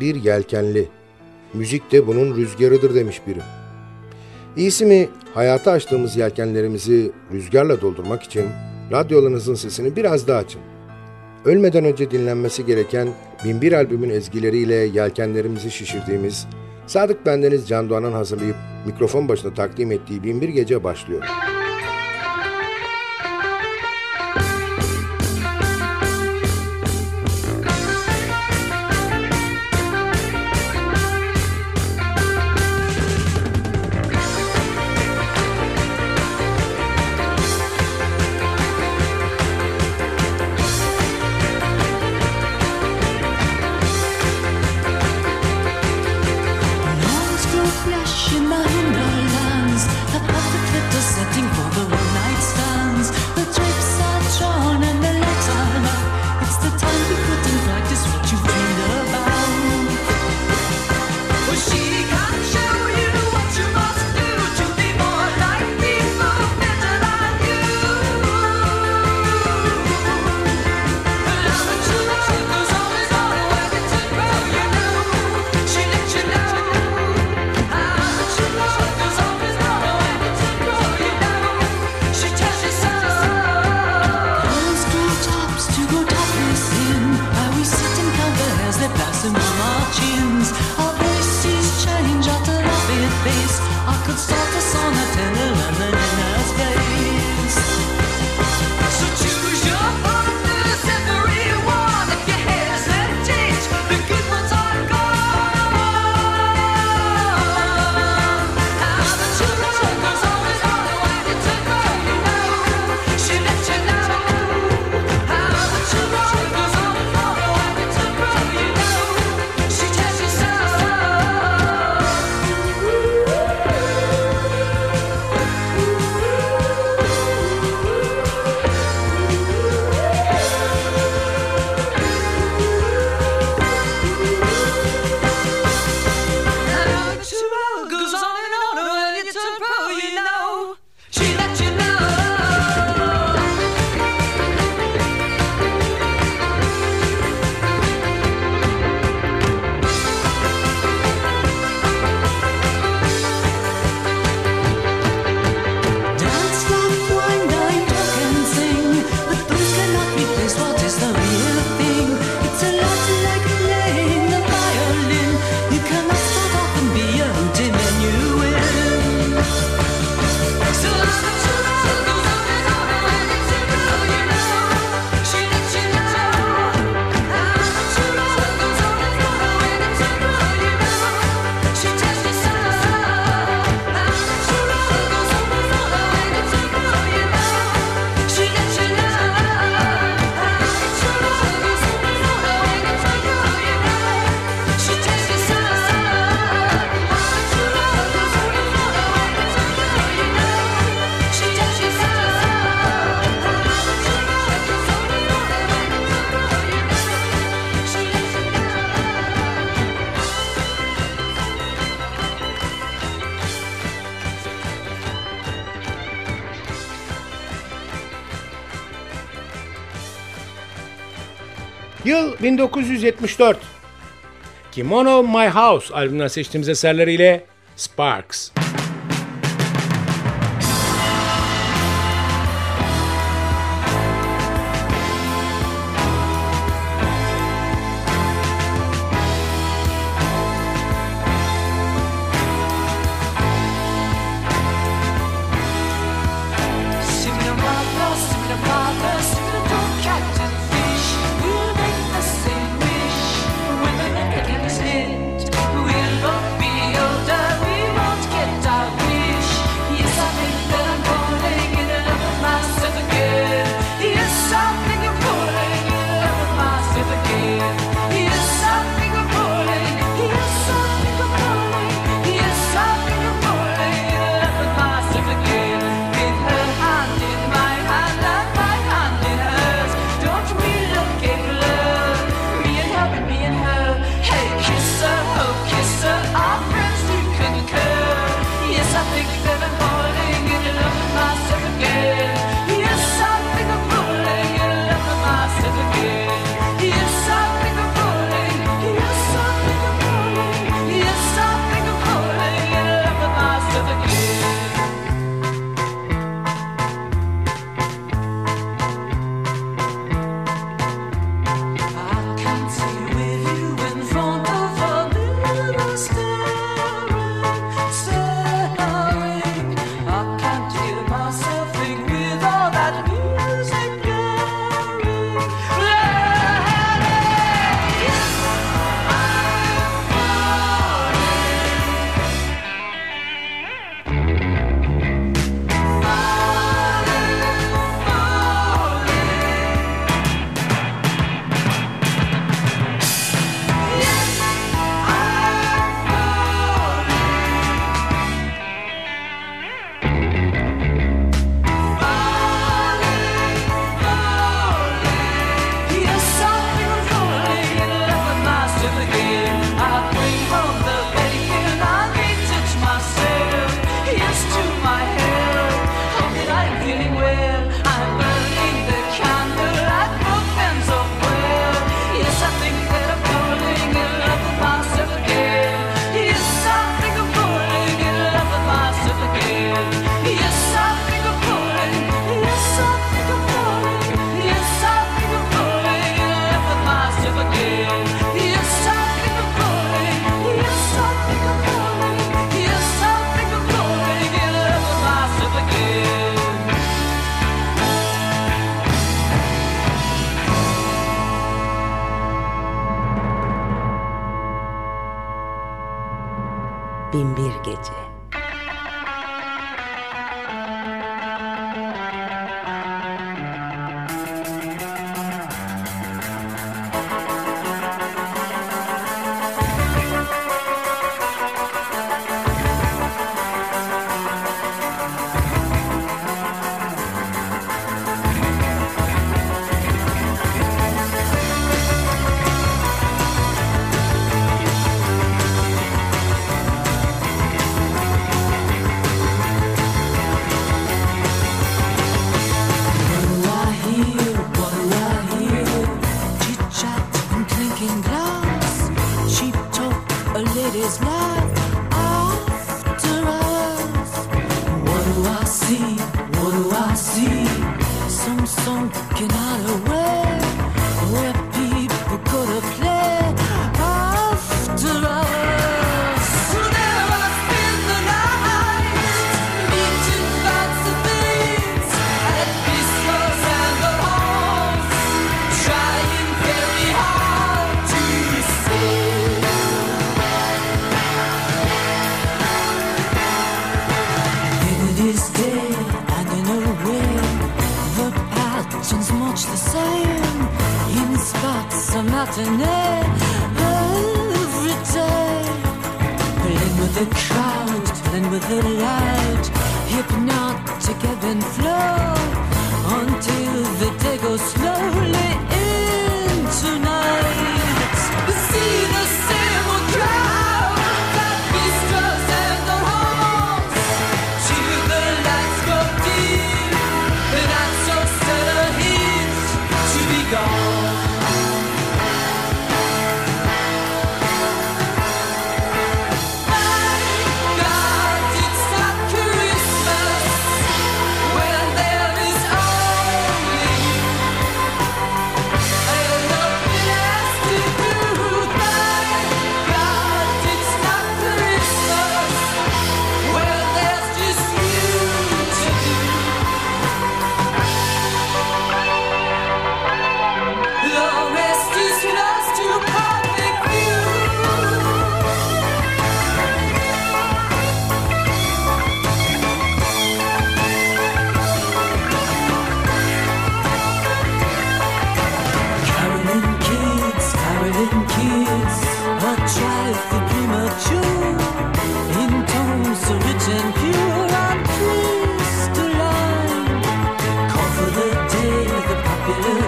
bir yelkenli, müzik de bunun rüzgarıdır demiş biri. İyisi mi hayata açtığımız yelkenlerimizi rüzgarla doldurmak için radyolarınızın sesini biraz daha açın. Ölmeden önce dinlenmesi gereken Binbir albümün ezgileriyle yelkenlerimizi şişirdiğimiz Sadık Bendeniz Can Doğan'ın hazırlayıp mikrofon başına takdim ettiği Binbir Gece başlıyor. 1974. Kimono My House albümünden seçtiğimiz eserleriyle Sparks.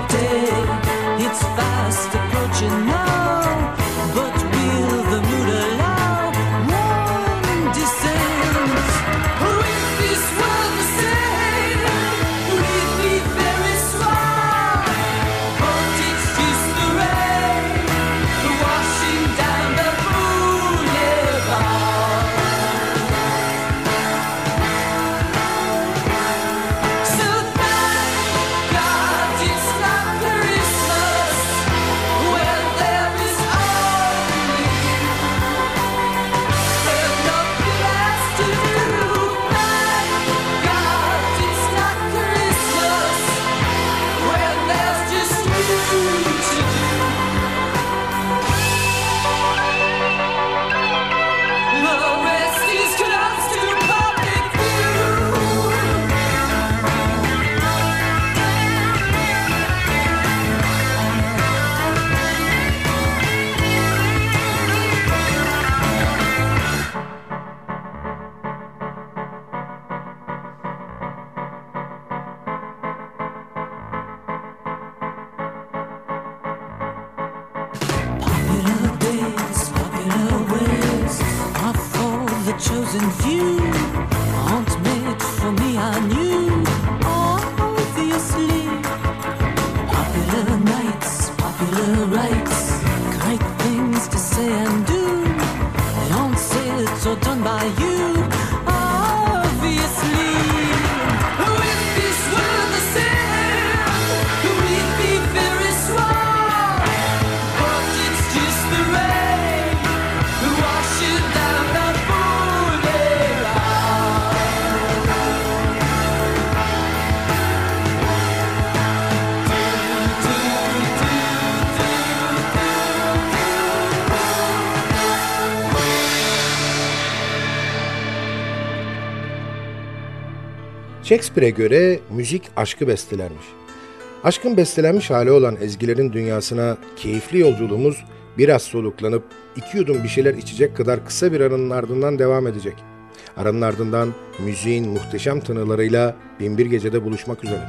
day. It's fast approaching Shakespeare'e göre müzik aşkı bestelermiş. Aşkın bestelenmiş hali olan ezgilerin dünyasına keyifli yolculuğumuz biraz soluklanıp iki yudum bir şeyler içecek kadar kısa bir aranın ardından devam edecek. Aranın ardından müziğin muhteşem tınılarıyla binbir gecede buluşmak üzere.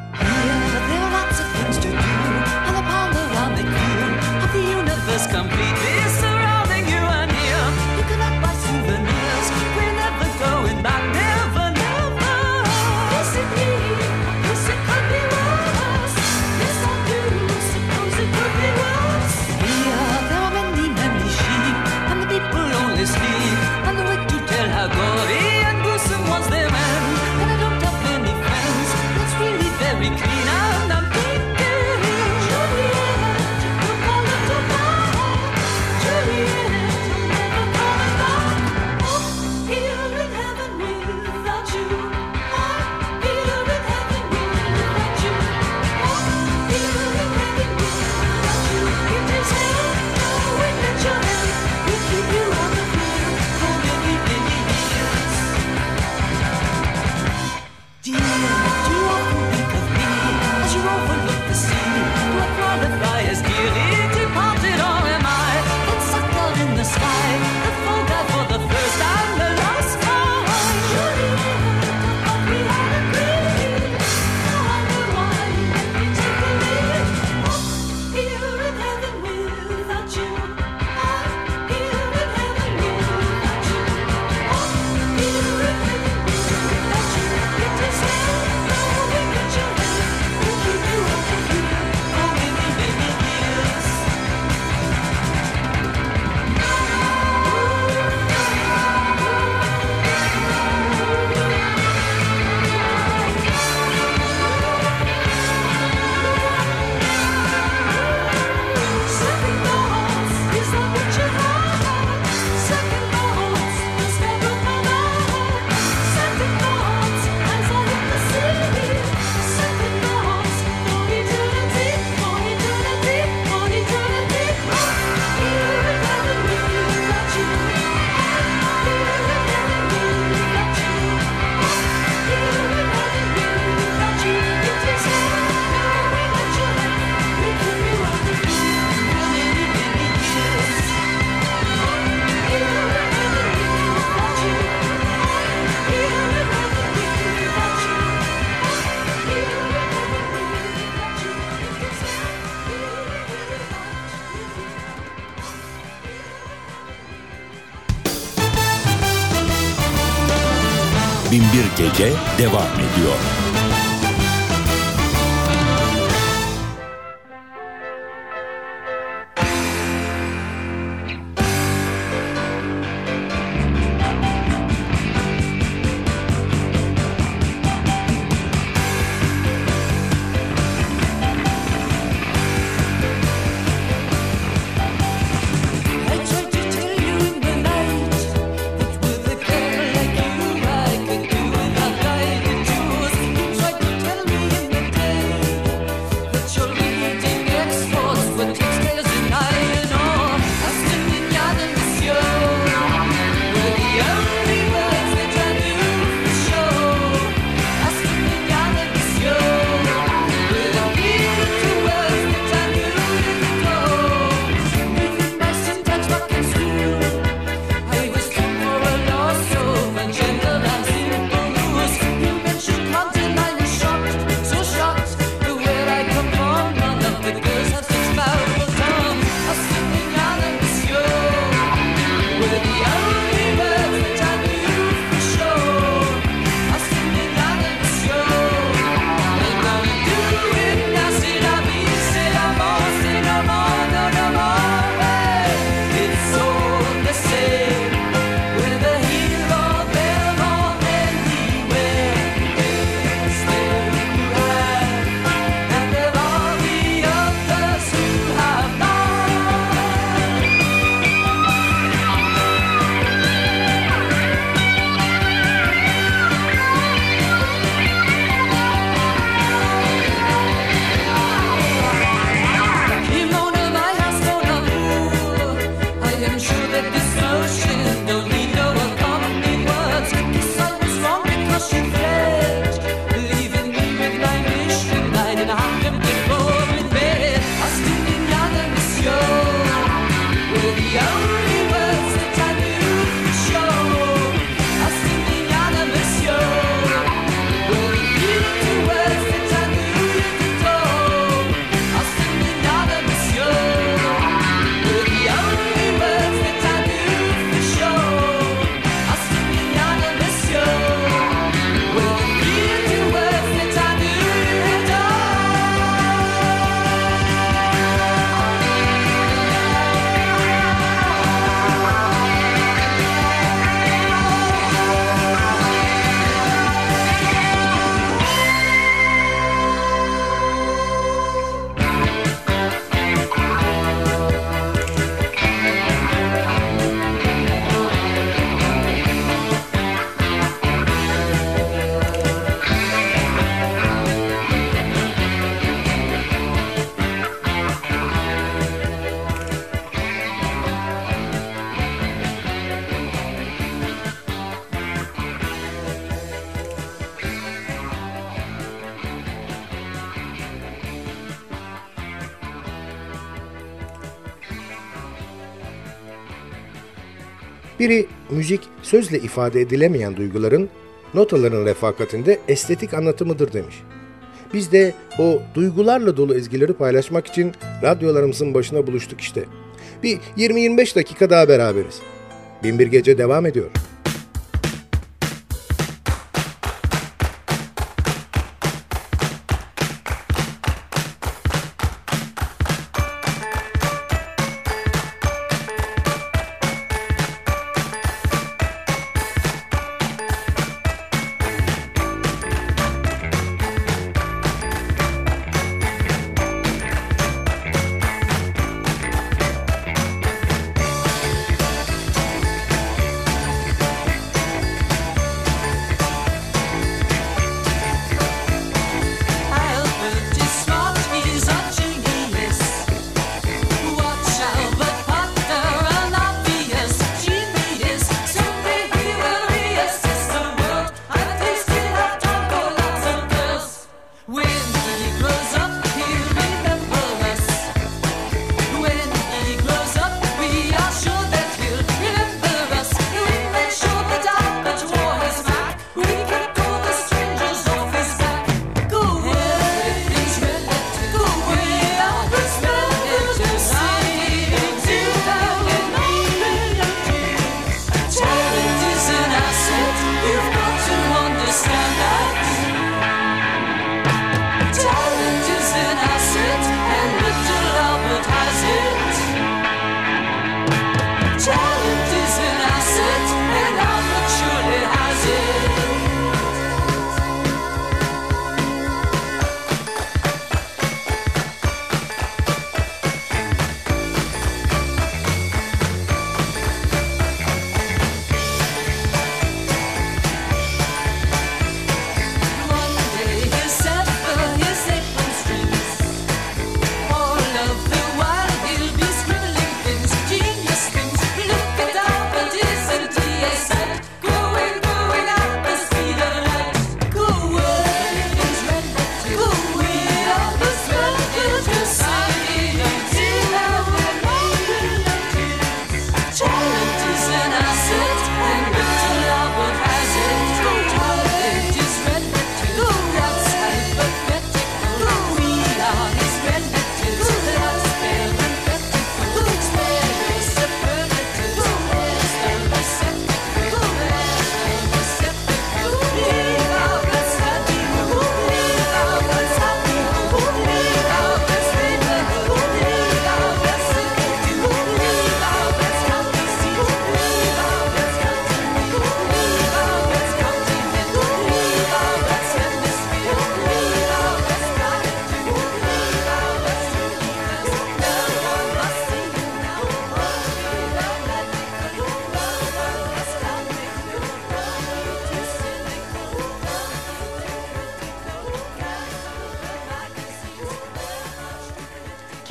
Gece devam ediyor. Biri müzik sözle ifade edilemeyen duyguların notaların refakatinde estetik anlatımıdır demiş. Biz de o duygularla dolu ezgileri paylaşmak için radyolarımızın başına buluştuk işte. Bir 20-25 dakika daha beraberiz. Binbir Gece devam ediyor.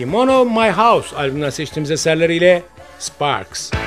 Kimono My House albümünden seçtiğimiz eserleriyle Sparks.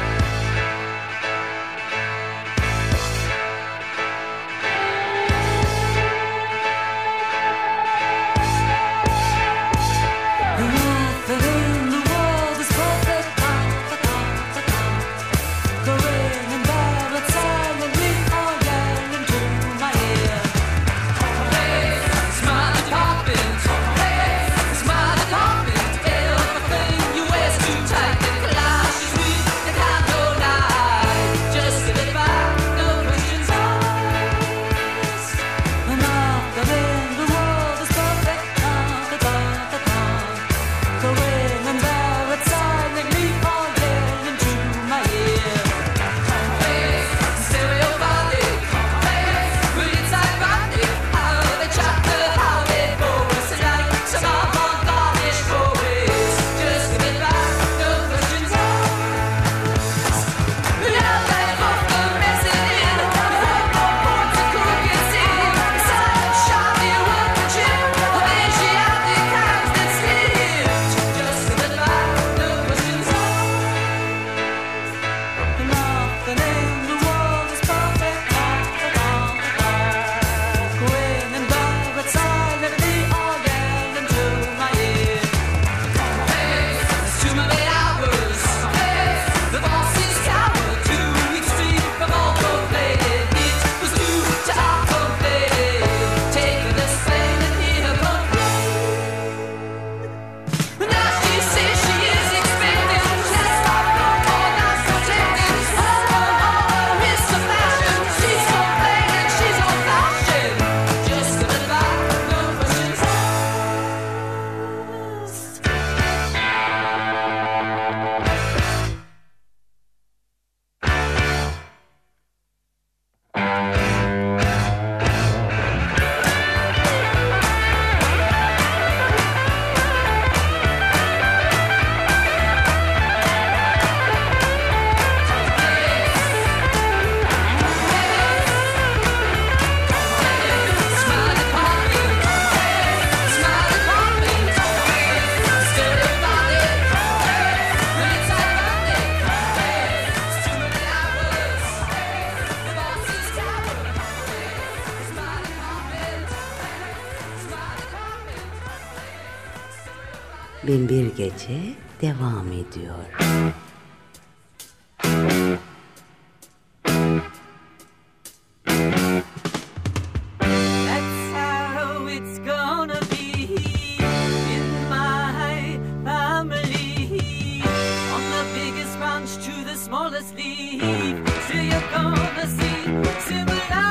Biggest branch to the smallest leaf. So you're gonna see similarity